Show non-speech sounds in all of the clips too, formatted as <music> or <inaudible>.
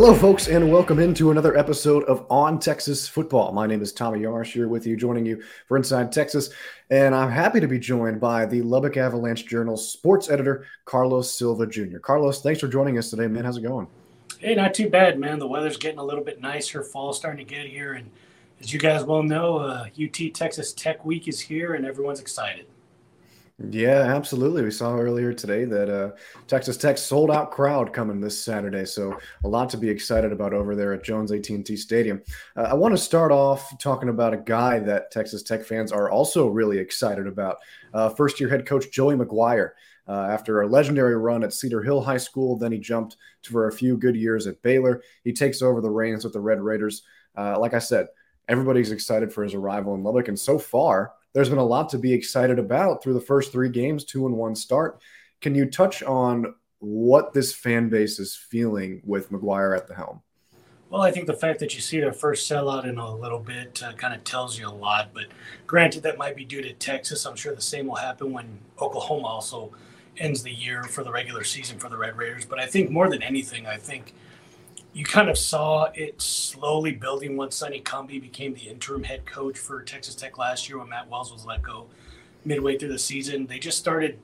Hello, folks, and welcome into another episode of On Texas Football. My name is Tommy Yarrish here with you, joining you for Inside Texas. And I'm happy to be joined by the Lubbock Avalanche Journal sports editor, Carlos Silva Jr. Carlos, thanks for joining us today, man. How's it going? Hey, not too bad, man. The weather's getting a little bit nicer. Fall's starting to get here. And as you guys well know, uh, UT Texas Tech Week is here, and everyone's excited. Yeah, absolutely. We saw earlier today that uh, Texas Tech sold out crowd coming this Saturday, so a lot to be excited about over there at Jones AT&T Stadium. Uh, I want to start off talking about a guy that Texas Tech fans are also really excited about. Uh, first-year head coach Joey McGuire. Uh, after a legendary run at Cedar Hill High School, then he jumped for a few good years at Baylor. He takes over the reins with the Red Raiders. Uh, like I said, everybody's excited for his arrival in Lubbock, and so far there's been a lot to be excited about through the first three games, two and one start. Can you touch on what this fan base is feeling with McGuire at the helm? Well, I think the fact that you see their first sellout in a little bit uh, kind of tells you a lot. But granted, that might be due to Texas. I'm sure the same will happen when Oklahoma also ends the year for the regular season for the Red Raiders. But I think more than anything, I think you kind of saw it slowly building once Sonny Cumbie became the interim head coach for Texas Tech last year when Matt Wells was let go midway through the season. They just started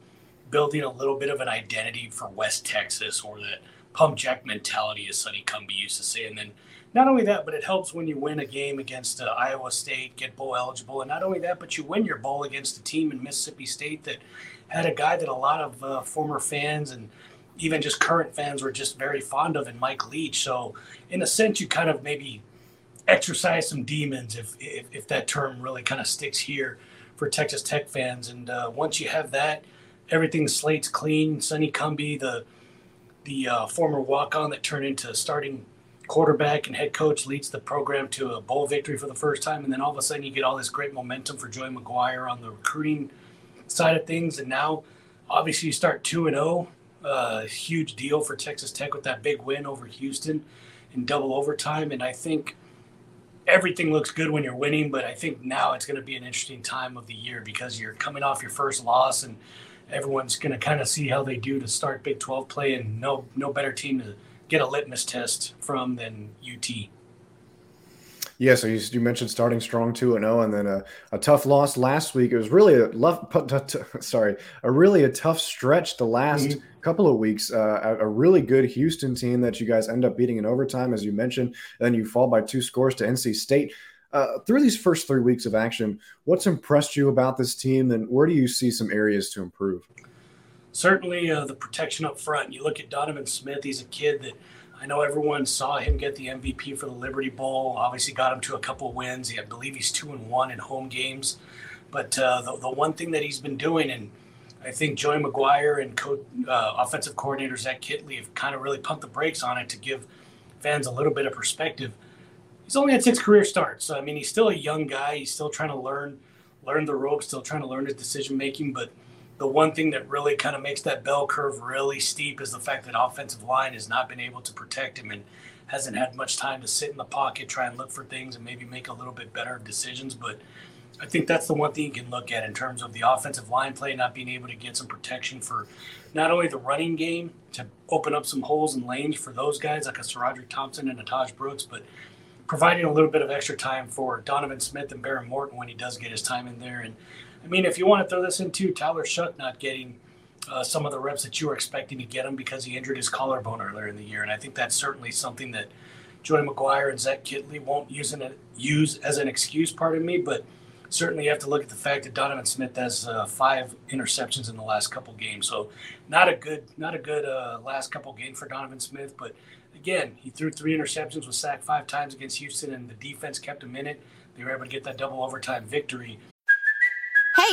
building a little bit of an identity for West Texas or that pump jack mentality, as Sonny Cumbie used to say. And then not only that, but it helps when you win a game against uh, Iowa State, get bowl eligible. And not only that, but you win your bowl against a team in Mississippi State that had a guy that a lot of uh, former fans and – even just current fans were just very fond of in Mike Leach. So in a sense, you kind of maybe exercise some demons if, if, if that term really kind of sticks here for Texas Tech fans. And uh, once you have that, everything slates clean. Sonny Cumbie, the the uh, former walk-on that turned into starting quarterback and head coach, leads the program to a bowl victory for the first time. And then all of a sudden, you get all this great momentum for Joey McGuire on the recruiting side of things. And now, obviously, you start two and zero a huge deal for Texas Tech with that big win over Houston in double overtime. And I think everything looks good when you're winning, but I think now it's going to be an interesting time of the year because you're coming off your first loss and everyone's going to kind of see how they do to start Big 12 play and no no better team to get a litmus test from than UT. Yeah, so you, you mentioned starting strong two and zero, oh, and then a, a tough loss last week. It was really a love, <laughs> sorry, a really a tough stretch the last mm-hmm. Couple of weeks. Uh, a, really good Houston team that you guys end up beating in overtime, as you mentioned. Then you fall by two scores to NC State. Uh, through these first three weeks of action, what's impressed you about this team, and where do you see some areas to improve? Certainly, uh, the protection up front. You look at Donovan Smith; he's a kid that I know everyone saw him get the MVP for the Liberty Bowl. Obviously, got him to a couple wins. I believe he's two and one in home games. But uh, the, the one thing that he's been doing, and I think Joey McGuire and co- uh, offensive coordinator Zach Kittley have kind of really pumped the brakes on it to give fans a little bit of perspective. He's only had six career starts. So, I mean, he's still a young guy. He's still trying to learn learn the ropes, still trying to learn his decision making. But the one thing that really kind of makes that bell curve really steep is the fact that offensive line has not been able to protect him and hasn't had much time to sit in the pocket, try and look for things, and maybe make a little bit better decisions. But I think that's the one thing you can look at in terms of the offensive line play, not being able to get some protection for not only the running game to open up some holes and lanes for those guys like a SaRodorick Thompson and a Taj Brooks, but providing a little bit of extra time for Donovan Smith and Behren Morton when he does get his time in there. And I mean, if you want to throw this into Tyler Shough not getting uh, some of the reps that you were expecting to get him because he injured his collarbone earlier in the year, and I think that's certainly something that Joey McGuire and Zach Kittley won't use, an, use as an excuse, pardon me, but certainly you have to look at the fact that Donovan Smith has uh, five interceptions in the last couple games. So not a good, not a good uh, last couple game for Donovan Smith. But again, he threw three interceptions, was sacked five times against Houston, and the defense kept him in it. They were able to get that double overtime victory.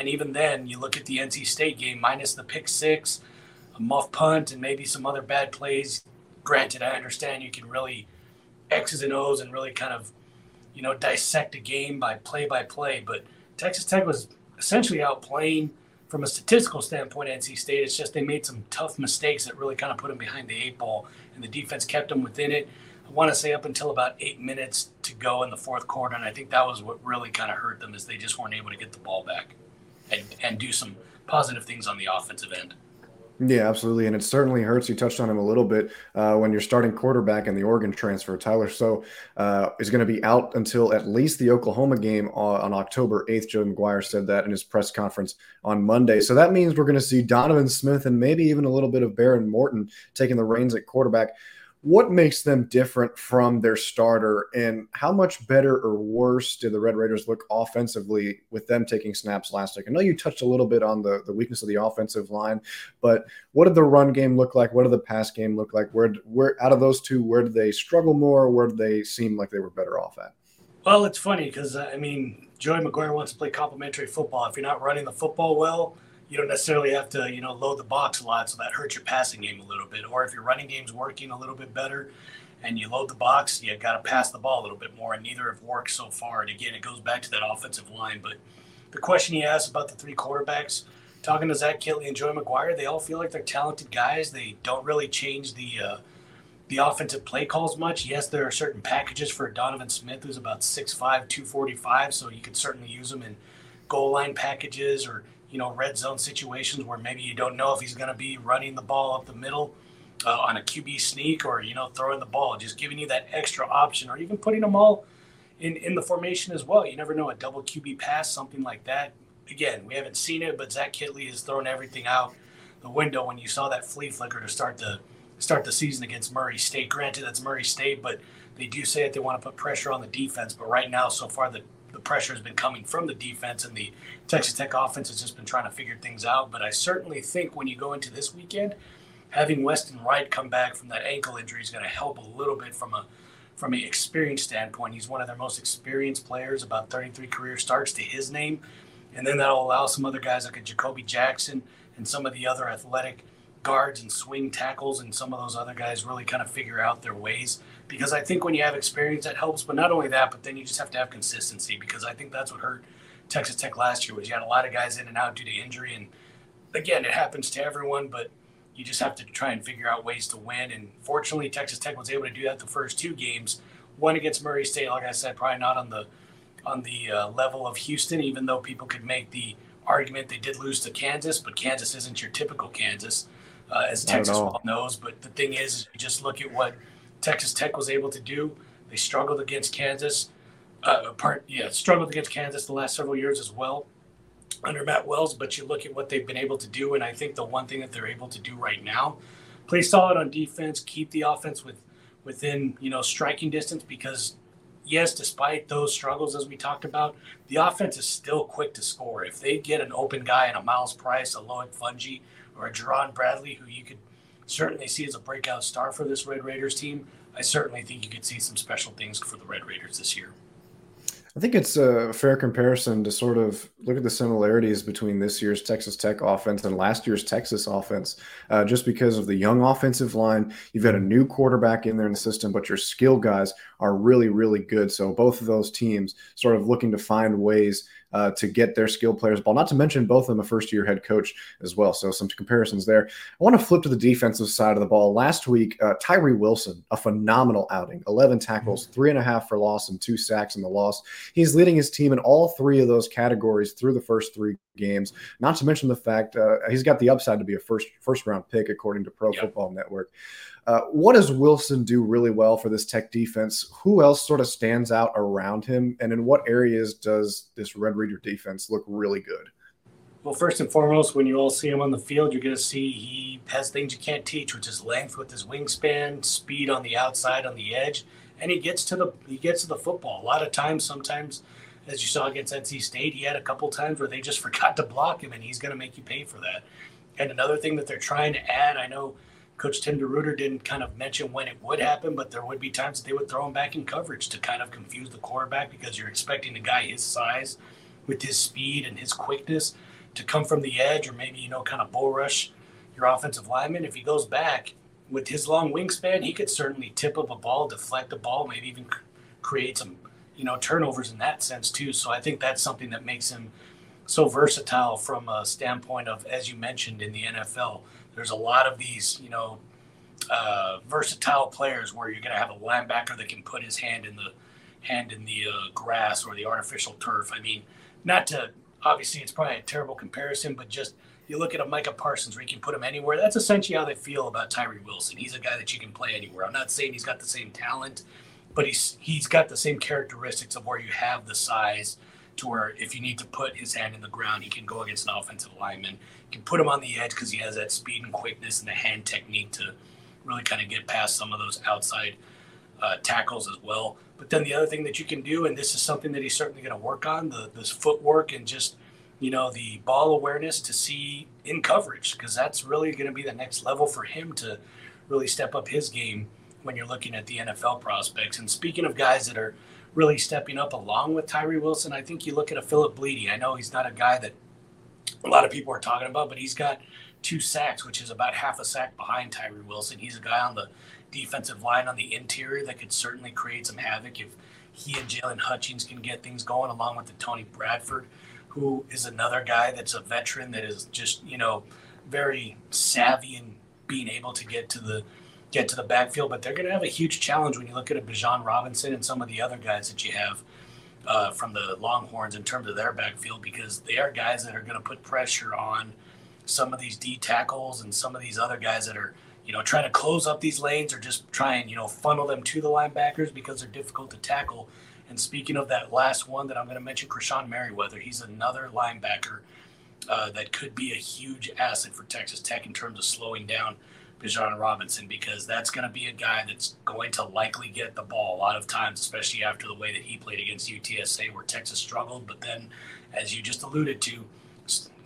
And even then, you look at the NC State game, minus the pick six, a muff punt, and maybe some other bad plays. Granted, I understand you can really X's and O's and really kind of, you know, dissect a game by play by play. But Texas Tech was essentially outplaying from a statistical standpoint NC State. It's just they made some tough mistakes that really kind of put them behind the eight ball, and the defense kept them within it. I want to say up until about eight minutes to go in the fourth quarter, and I think that was what really kind of hurt them is they just weren't able to get the ball back and, do some positive things on the offensive end. Yeah, absolutely, and it certainly hurts. You touched on him a little bit uh, when you're starting quarterback in the Oregon transfer. Tyler Shough uh, is going to be out until at least the Oklahoma game on, on October 8th. Joe McGuire said that in his press conference on Monday. So that means we're going to see Donovan Smith and maybe even a little bit of Behren Morton taking the reins at quarterback what makes them different from their starter and how much better or worse did the red raiders look offensively with them taking snaps last week? I know you touched a little bit on the, the weakness of the offensive line but what did the run game look like? What did the pass game look like? Where where out of those two where did they struggle more? Where did they seem like they were better off at? Well it's funny because uh, i mean joey mcguire wants to play complementary football. If you're not running the football well you don't necessarily have to, you know, load the box a lot, so that hurts your passing game a little bit. Or if your running game's working a little bit better and you load the box, you got to pass the ball a little bit more, and neither have worked so far. And again, it goes back to that offensive line. But the question you asked about the three quarterbacks, talking to Zach Kittley and Joey McGuire, they all feel like they're talented guys. They don't really change the uh, the offensive play calls much. Yes, there are certain packages for Donovan Smith, who's about 6'5", 245, so you could certainly use them in goal line packages or you know, red zone situations where maybe you don't know if he's going to be running the ball up the middle uh, on a QB sneak or, you know, throwing the ball, just giving you that extra option or even putting them all in, in the formation as well. You never know a double QB pass, something like that. Again, we haven't seen it, but Zach Kittley has thrown everything out the window when you saw that flea flicker to start the start the season against Murray State. Granted, that's Murray State, but they do say that they want to put pressure on the defense. But right now, so far, the the pressure has been coming from the defense, and the Texas Tech offense has just been trying to figure things out. But I certainly think when you go into this weekend, having Weston Wright come back from that ankle injury is going to help a little bit from a from an experience standpoint. He's one of their most experienced players, about 33 career starts to his name, and then that'll allow some other guys like a Jacoby Jackson and some of the other athletic guards and swing tackles and some of those other guys really kind of figure out their ways because I think when you have experience that helps. But not only that but then you just have to have consistency because I think that's what hurt Texas Tech last year was you had a lot of guys in and out due to injury. And again it happens to everyone but you just have to try and figure out ways to win. And fortunately Texas Tech was able to do that the first two games. One against Murray State like I said probably not on the on the uh, level of Houston even though people could make the argument they did lose to Kansas. But Kansas isn't your typical Kansas uh, as Texas well knows. But the thing is, you just look at what Texas Tech was able to do. They struggled against Kansas. Uh, part yeah, struggled against Kansas the last several years as well under Matt Wells. But you look at what they've been able to do, and I think the one thing that they're able to do right now, play solid on defense, keep the offense with within you know striking distance because yes, despite those struggles as we talked about, the offense is still quick to score. If they get an open guy and a Myles Price, a Loic Fouonji, or a Jerand Bradley, who you could certainly see as a breakout star for this Red Raiders team, I certainly think you could see some special things for the Red Raiders this year. I think it's a fair comparison to sort of look at the similarities between this year's Texas Tech offense and last year's Texas offense. Uh, just because of the young offensive line, you've got a new quarterback in there in the system, but your skill guys are really, really good. So both of those teams sort of looking to find ways uh, to get their skilled players ball. Not to mention both of them a first year head coach as well. So some comparisons there. I want to flip to the defensive side of the ball. Last week, uh, Tyree Wilson, a phenomenal outing 11 tackles, mm-hmm. three and a half for loss, and two sacks in the loss. He's leading his team in all three of those categories through the first three games. Not to mention the fact uh, he's got the upside to be a first first round pick according to Pro yep. Football Network. Uh, what does Wilson do really well for this Tech defense? Who else sort of stands out around him? And in what areas does this Red Raider defense look really good? Well, first and foremost, when you all see him on the field, you're going to see he has things you can't teach, which is length with his wingspan, speed on the outside, on the edge, and he gets to the he gets to the football. A lot of times, sometimes, as you saw against NC State, he had a couple times where they just <laughs> forgot to block him, and he's going to make you pay for that. And another thing that they're trying to add, I know Coach Tim DeRuyter didn't kind of mention when it would happen, but there would be times that they would throw him back in coverage to kind of confuse the quarterback because you're expecting a guy his size, with his speed and his quickness, to come from the edge or maybe you know kind of bull rush your offensive lineman. If he goes back, with his long wingspan, he could certainly tip up a ball, deflect a ball, maybe even create some, you know, turnovers in that sense too. So I think that's something that makes him so versatile from a standpoint of, as you mentioned in the NFL, there's a lot of these, you know, uh, versatile players where you're going to have a linebacker that can put his hand in the hand in the uh, grass or the artificial turf. I mean, not to obviously it's probably a terrible comparison, but just you look at a Micah Parsons where you can put him anywhere. That's essentially how they feel about Tyree Wilson. He's a guy that you can play anywhere. I'm not saying he's got the same talent, but he's he's got the same characteristics of where you have the size to where if you need to put his hand in the ground, he can go against an offensive lineman. You can put him on the edge because he has that speed and quickness and the hand technique to really kind of get past some of those outside uh, tackles as well. But then the other thing that you can do, and this is something that he's certainly going to work on, the this footwork and just you know, the ball awareness to see in coverage because that's really going to be the next level for him to really step up his game when you're looking at the NFL prospects. And speaking of guys that are really stepping up along with Tyree Wilson, I think you look at a Philip Blidi. I know he's not a guy that a lot of people are talking about, but he's got two sacks, which is about half a sack behind Tyree Wilson. He's a guy on the defensive line on the interior that could certainly create some havoc if he and Jalen Hutchings can get things going, along with the Tony Bradford who is another guy that's a veteran that is just you know very savvy in being able to get to the get to the backfield. But they're going to have a huge challenge when you look at a Bijan Robinson and some of the other guys that you have uh, from the Longhorns in terms of their backfield because they are guys that are going to put pressure on some of these D tackles and some of these other guys that are you know trying to close up these lanes or just try and you know funnel them to the linebackers because they're difficult to tackle. And speaking of that last one that I'm going to mention, Krishon Merriweather, he's another linebacker uh, that could be a huge asset for Texas Tech in terms of slowing down Bijan Robinson because that's going to be a guy that's going to likely get the ball a lot of times, especially after the way that he played against UTSA where Texas struggled. But then, as you just alluded to,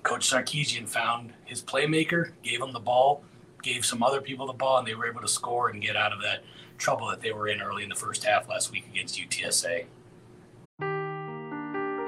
Coach Sarkisian found his playmaker, gave him the ball, gave some other people the ball, and they were able to score and get out of that trouble that they were in early in the first half last week against UTSA.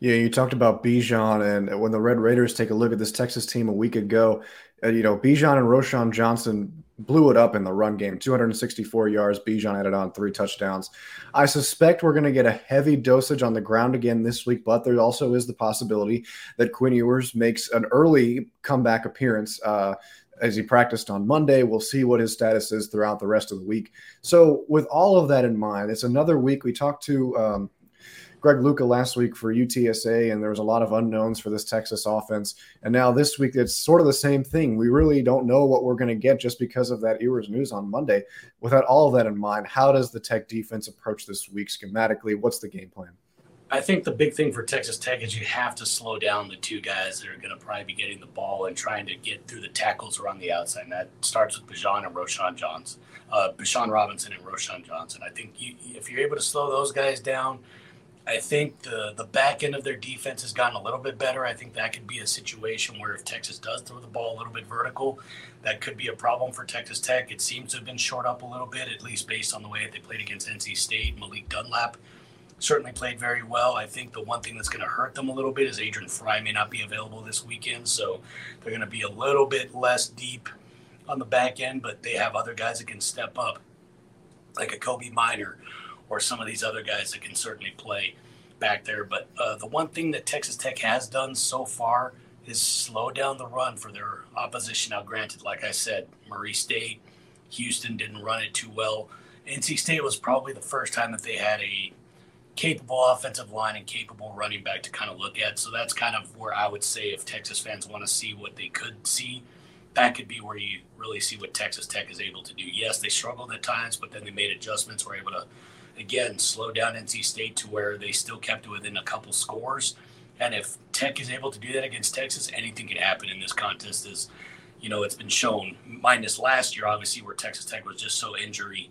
Yeah, you talked about Bijan, and when the Red Raiders take a look at this Texas team a week ago, uh, you know, Bijan and Roschon Johnson blew it up in the run game 264 yards. Bijan added on three touchdowns. I suspect we're going to get a heavy dosage on the ground again this week, but there also is the possibility that Quinn Ewers makes an early comeback appearance. Uh, as he practiced on Monday. We'll see what his status is throughout the rest of the week. So, with all of that in mind, it's another week. We talked to um, Greg Luca last week for UTSA, and there was a lot of unknowns for this Texas offense. And now this week, it's sort of the same thing. We really don't know what we're going to get just because of that Ewers news on Monday. Without all of that in mind, how does the Tech defense approach this week schematically? What's the game plan? I think the big thing for Texas Tech is you have to slow down the two guys that are going to probably be getting the ball and trying to get through the tackles around the outside. And that starts with Bijan and Roschon Johnson, uh, Bijan Robinson and Roschon Johnson. I think you, if you're able to slow those guys down, I think the the back end of their defense has gotten a little bit better. I think that could be a situation where if Texas does throw the ball a little bit vertical, that could be a problem for Texas Tech. It seems to have been short up a little bit, at least based on the way that they played against NC State. Malik Dunlap certainly played very well. I think the one thing that's going to hurt them a little bit is Adrian Frye may not be available this weekend, so they're going to be a little bit less deep on the back end, but they have other guys that can step up, like a Kobee Minor or some of these other guys that can certainly play back there. But uh, the one thing that Texas Tech has done so far is slow down the run for their opposition. Now, granted, like I said, Murray State, Houston didn't run it too well. NC State was probably the first time that they had a capable offensive line and capable running back to kind of look at. So that's kind of where I would say if Texas fans want to see what they could see, that could be where you really see what Texas Tech is able to do. Yes, they struggled at times, but then they made adjustments, were able to again slow down NC State to where they still kept it within a couple scores. And if Tech is able to do that against Texas, anything can happen in this contest. As you know, it's been shown. Minus last year, obviously, where Texas Tech was just so injury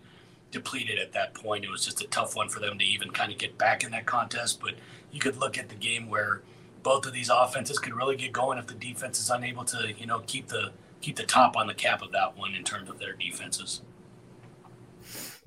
depleted at that point. It was just a tough one for them to even kind of get back in that contest. But you could look at the game where both of these offenses could really get going if the defense is unable to, you know, keep the keep the top on the cap of that one in terms of their defenses.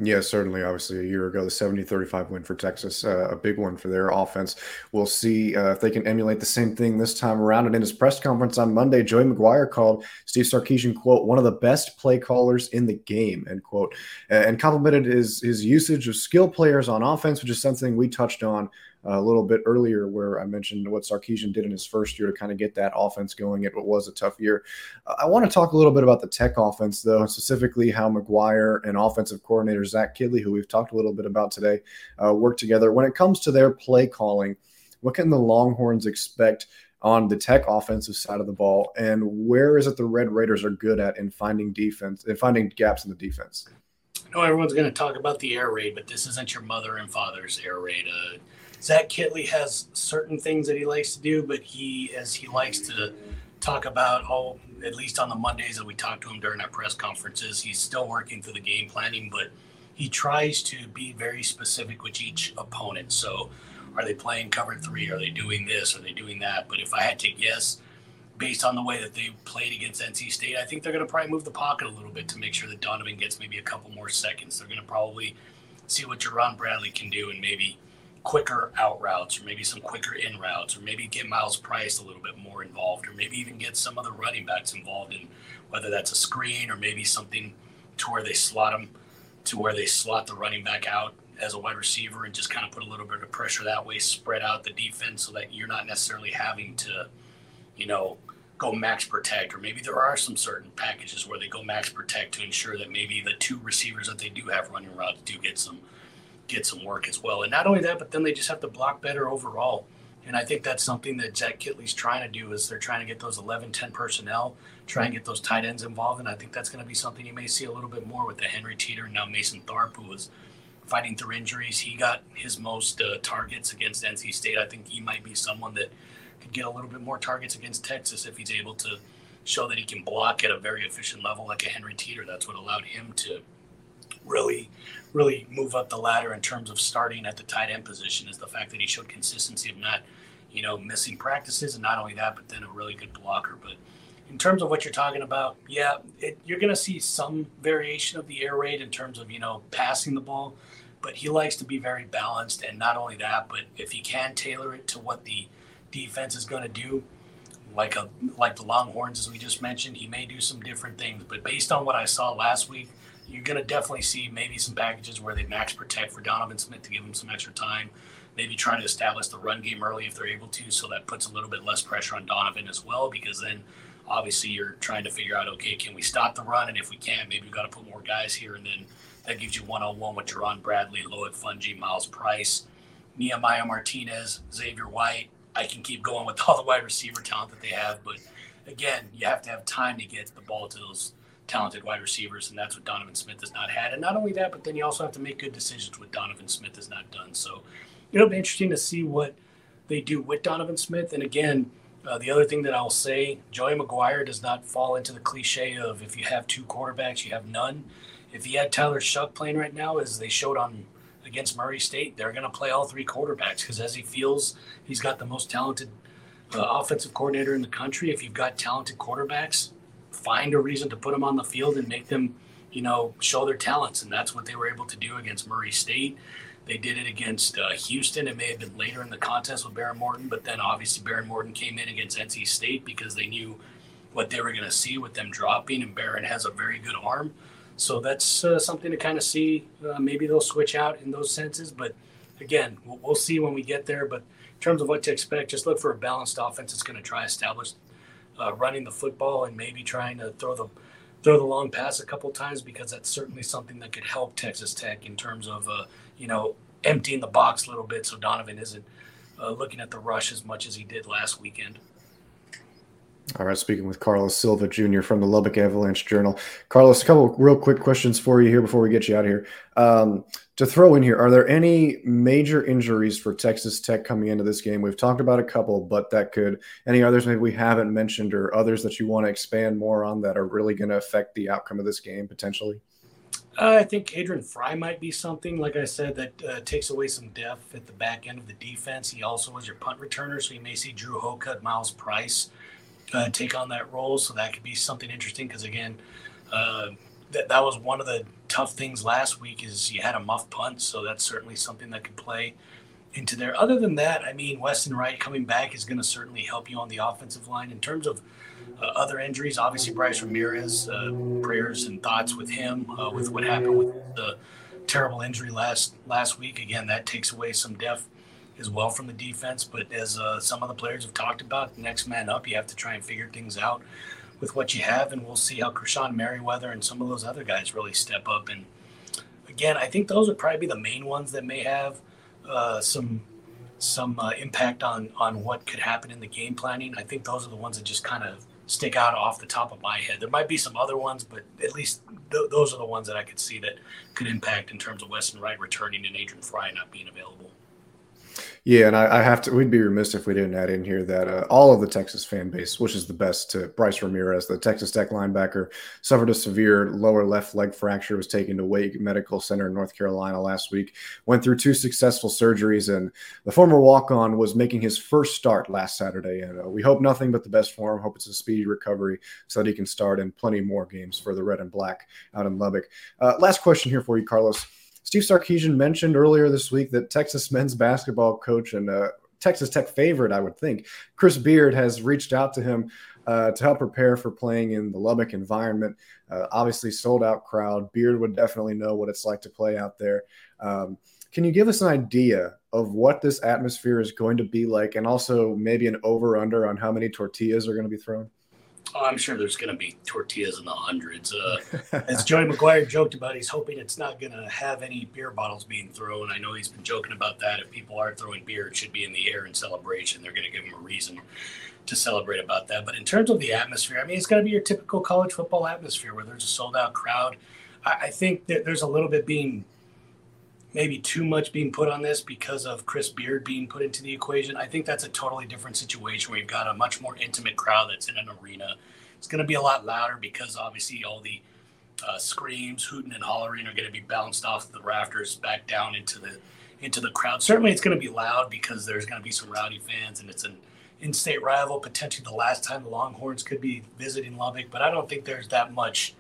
Yeah, certainly. Obviously, a year ago, the 70 35 win for Texas, uh, a big one for their offense. We'll see uh, if they can emulate the same thing this time around. And in his press conference on Monday, Joey McGuire called Steve Sarkisian, quote, one of the best play callers in the game, end quote, and complimented his, his usage of skill players on offense, which is something we touched on a little bit earlier where I mentioned what Sarkisian did in his first year to kind of get that offense going. It was a tough year. I want to talk a little bit about the Tech offense, though, specifically how McGuire and offensive coordinator Zach Kittley, who we've talked a little bit about today, uh, work together. When it comes to their play calling, what can the Longhorns expect? on the tech offensive side of the ball and where is it the red raiders are good at in finding defense and finding gaps in the defense I know everyone's going to talk about the air raid, but this isn't your mother and father's air raid. Uh, Zach Kittley has certain things that he likes to do, but he, as he likes to talk about, all at least on the Mondays that we talk to him during our press conferences, he's still working through the game planning, but he tries to be very specific with each opponent. So, are they playing cover three? Are they doing this? Are they doing that? But if I had to guess, based on the way that they played against NC State, I think they're going to probably move the pocket a little bit to make sure that Donovan gets maybe a couple more seconds. They're going to probably see what Jerand Bradley can do and maybe quicker out routes or maybe some quicker in routes or maybe get Myles Price a little bit more involved or maybe even get some of the running backs involved in whether that's a screen or maybe something to where they slot them to where they slot the running back out as a wide receiver and just kind of put a little bit of pressure that way, spread out the defense so that you're not necessarily having to, you know, go max protect, or maybe there are some certain packages where they go max protect to ensure that maybe the two receivers that they do have running routes do get some get some work as well. And not only that, but then they just have to block better overall. And I think that's something that Zach Kittley's trying to do is they're trying to get those 11, 10 personnel, try and get those tight ends involved. And I think that's going to be something you may see a little bit more with the Henry Teeter and now Mason Tharp, who was fighting through injuries. He got his most uh, targets against NC State. I think he might be someone that could get a little bit more targets against Texas if he's able to show that he can block at a very efficient level like a Henry Teeter. That's what allowed him to really, really move up the ladder in terms of starting at the tight end position is the fact that he showed consistency of not, you know, missing practices, and not only that, but then a really good blocker. But in terms of what you're talking about, yeah, it, you're going to see some variation of the air raid in terms of you know passing the ball, but he likes to be very balanced, and not only that, but if he can tailor it to what the defense is going to do. Like a like the Longhorns, as we just mentioned, he may do some different things. But based on what I saw last week, you're going to definitely see maybe some packages where they max protect for Donovan Smith to give him some extra time. Maybe trying to establish the run game early if they're able to, so that puts a little bit less pressure on Donovan as well. Because then, obviously, you're trying to figure out, okay, can we stop the run? And if we can, maybe we've got to put more guys here, and then that gives you one-on-one with Jerand Bradley, Loic Fouonji, Myles Price, Nehemiah Martinez, Xavier White. I can keep going with all the wide receiver talent that they have, but again, you have to have time to get the ball to those talented wide receivers, and that's what Donovan Smith has not had. And not only that, but then you also have to make good decisions, what Donovan Smith has not done. So it'll be interesting to see what they do with Donovan Smith. And again, uh, the other thing that I'll say, Joey McGuire does not fall into the cliche of if you have two quarterbacks, you have none. If he had Tyler Shough playing right now, as they showed on against Murray State, they're going to play all three quarterbacks because as he feels he's got the most talented uh, offensive coordinator in the country. If you've got talented quarterbacks, find a reason to put them on the field and make them, you know, show their talents. And that's what they were able to do against Murray State. They did it against uh, Houston. It may have been later in the contest with Behren Morton, but then obviously Behren Morton came in against NC State because they knew what they were going to see with them dropping. And Behren has a very good arm. So that's uh, something to kind of see. Uh, maybe they'll switch out in those senses. But again, we'll, we'll see when we get there. But in terms of what to expect, just look for a balanced offense that's going to try establish uh, running the football and maybe trying to throw the throw the long pass a couple times because that's certainly something that could help Texas Tech in terms of uh, you know emptying the box a little bit so Donovan isn't uh, looking at the rush as much as he did last weekend. All right, speaking with Carlos Silva Jr. from the Lubbock Avalanche Journal. Carlos, a couple real quick questions for you here before we get you out of here. Um, to throw in here, are there any major injuries for Texas Tech coming into this game? We've talked about a couple, but that could any others maybe we haven't mentioned or others that you want to expand more on that are really going to affect the outcome of this game potentially? Uh, I think Adrian Frye might be something, like I said, that uh, takes away some depth at the back end of the defense. He also was your punt returner, so you may see Drew Hocutt, Myles Price uh, take on that role. So that could be something interesting because, again, uh, that, that was one of the tough things last week is you had a muff punt, so that's certainly something that could play into there. Other than that, I mean, Weston Wright coming back is going to certainly help you on the offensive line. In terms of uh, other injuries, obviously Bryce Ramirez, uh, prayers and thoughts with him uh, with what happened with the terrible injury last last week. Again, that takes away some depth as well from the defense. But as uh, some of the players have talked about, next man up, you have to try and figure things out with what you have, and we'll see how Krishon Merriweather and some of those other guys really step up. And again, I think those would probably be the main ones that may have uh, some some uh, impact on on what could happen in the game planning. I think those are the ones that just kind of stick out off the top of my head. There might be some other ones, but at least th- those are the ones that I could see that could impact in terms of Weston Wright returning and Adrian Frye not being available. Yeah, and I, I, have to. We'd be remiss if we didn't add in here that uh, all of the Texas fan base wishes the best to Bryce Ramirez, the Texas Tech linebacker, suffered a severe lower left leg fracture, was taken to Wake Medical Center in North Carolina last week. Went through two successful surgeries, and the former walk-on was making his first start last Saturday. And uh, we hope nothing but the best for him. Hope it's a speedy recovery so that he can start in plenty more games for the Red and Black out in Lubbock. Uh, last question here for you, Carlos. Steve Sarkisian mentioned earlier this week that Texas men's basketball coach and uh, Texas Tech favorite, I would think, Chris Beard has reached out to him uh, to help prepare for playing in the Lubbock environment. Uh, obviously, sold out crowd. Beard would definitely know what it's like to play out there. Um, can you give us an idea of what this atmosphere is going to be like, and also maybe an over under on how many tortillas are going to be thrown? Oh, I'm sure there's going to be tortillas in the hundreds. Uh, <laughs> as Joey McGuire joked about, he's hoping it's not going to have any beer bottles being thrown. I know he's been joking about that. If people are throwing beer, it should be in the air in celebration. They're going to give him a reason to celebrate about that. But in terms of the atmosphere, I mean, it's going to be your typical college football atmosphere where there's a sold out crowd. I, I think that there's a little bit being maybe too much being put on this because of Chris Beard being put into the equation. I think that's a totally different situation where you've got a much more intimate crowd that's in an arena. It's going to be a lot louder because obviously all the uh, screams, hooting, and hollering are going to be bounced off the rafters back down into the into the crowd. Certainly, it's going to be loud because there's going to be some rowdy fans, and it's an in-state rival. Potentially, the last time the Longhorns could be visiting Lubbock, but I don't think there's that much.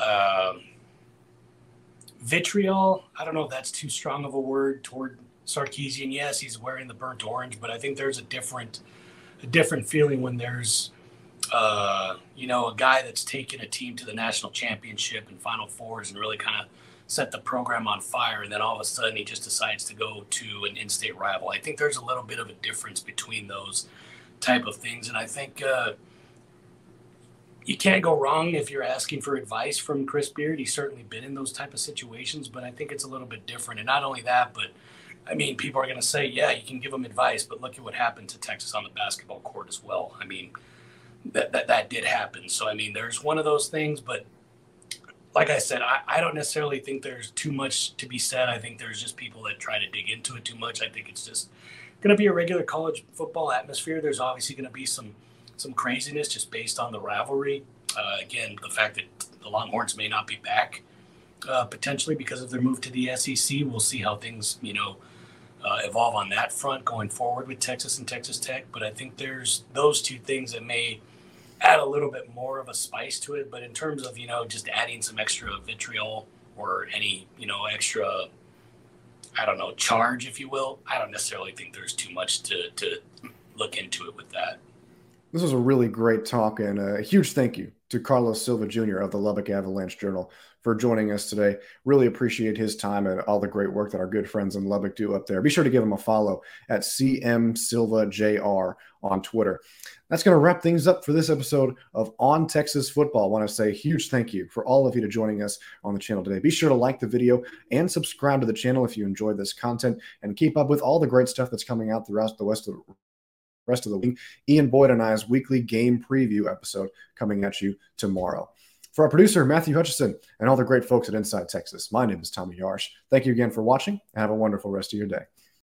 Um, vitriol. I don't know if that's too strong of a word toward Sarkisian. Yes, he's wearing the burnt orange, but I think there's a different a different feeling when there's uh, you know a guy that's taken a team to the national championship and Final Fours and really kind of set the program on fire, and then all of a sudden he just decides to go to an in-state rival. I think there's a little bit of a difference between those type of things, and I think. Uh, you can't go wrong if you're asking for advice from Chris Beard. He's certainly been in those type of situations, but I think it's a little bit different. And not only that, but I mean, people are going to say, yeah, you can give them advice, but look at what happened to Texas on the basketball court as well. I mean, that that, that did happen. So I mean, there's one of those things, but like I said, I, I don't necessarily think there's too much to be said. I think there's just people that try to dig into it too much. I think it's just going to be a regular college football atmosphere. There's obviously going to be some some craziness just based on the rivalry. Uh, again, the fact that the Longhorns may not be back uh, potentially because of their move to the SEC. We'll see how things, you know, uh, evolve on that front going forward with Texas and Texas Tech. But I think there's those two things that may add a little bit more of a spice to it. But in terms of, you know, just adding some extra vitriol or any, you know, extra, I don't know, charge, if you will, I don't necessarily think there's too much to, to look into it with that. This was a really great talk, and a huge thank you to Carlos Silva Jr. of the Lubbock Avalanche Journal for joining us today. Really appreciate his time and all the great work that our good friends in Lubbock do up there. Be sure to give him a follow at CM Silva JR on Twitter. That's going to wrap things up for this episode of On Texas Football. I want to say a huge thank you for all of you to joining us on the channel today. Be sure to like the video and subscribe to the channel if you enjoyed this content and keep up with all the great stuff that's coming out throughout the rest of the rest of the week. Ian Boyd and I's weekly game preview episode coming at you tomorrow. For our producer, Matthew Hutchison, and all the great folks at Inside Texas, my name is Tommy Yarrish. Thank you again for watching and have a wonderful rest of your day.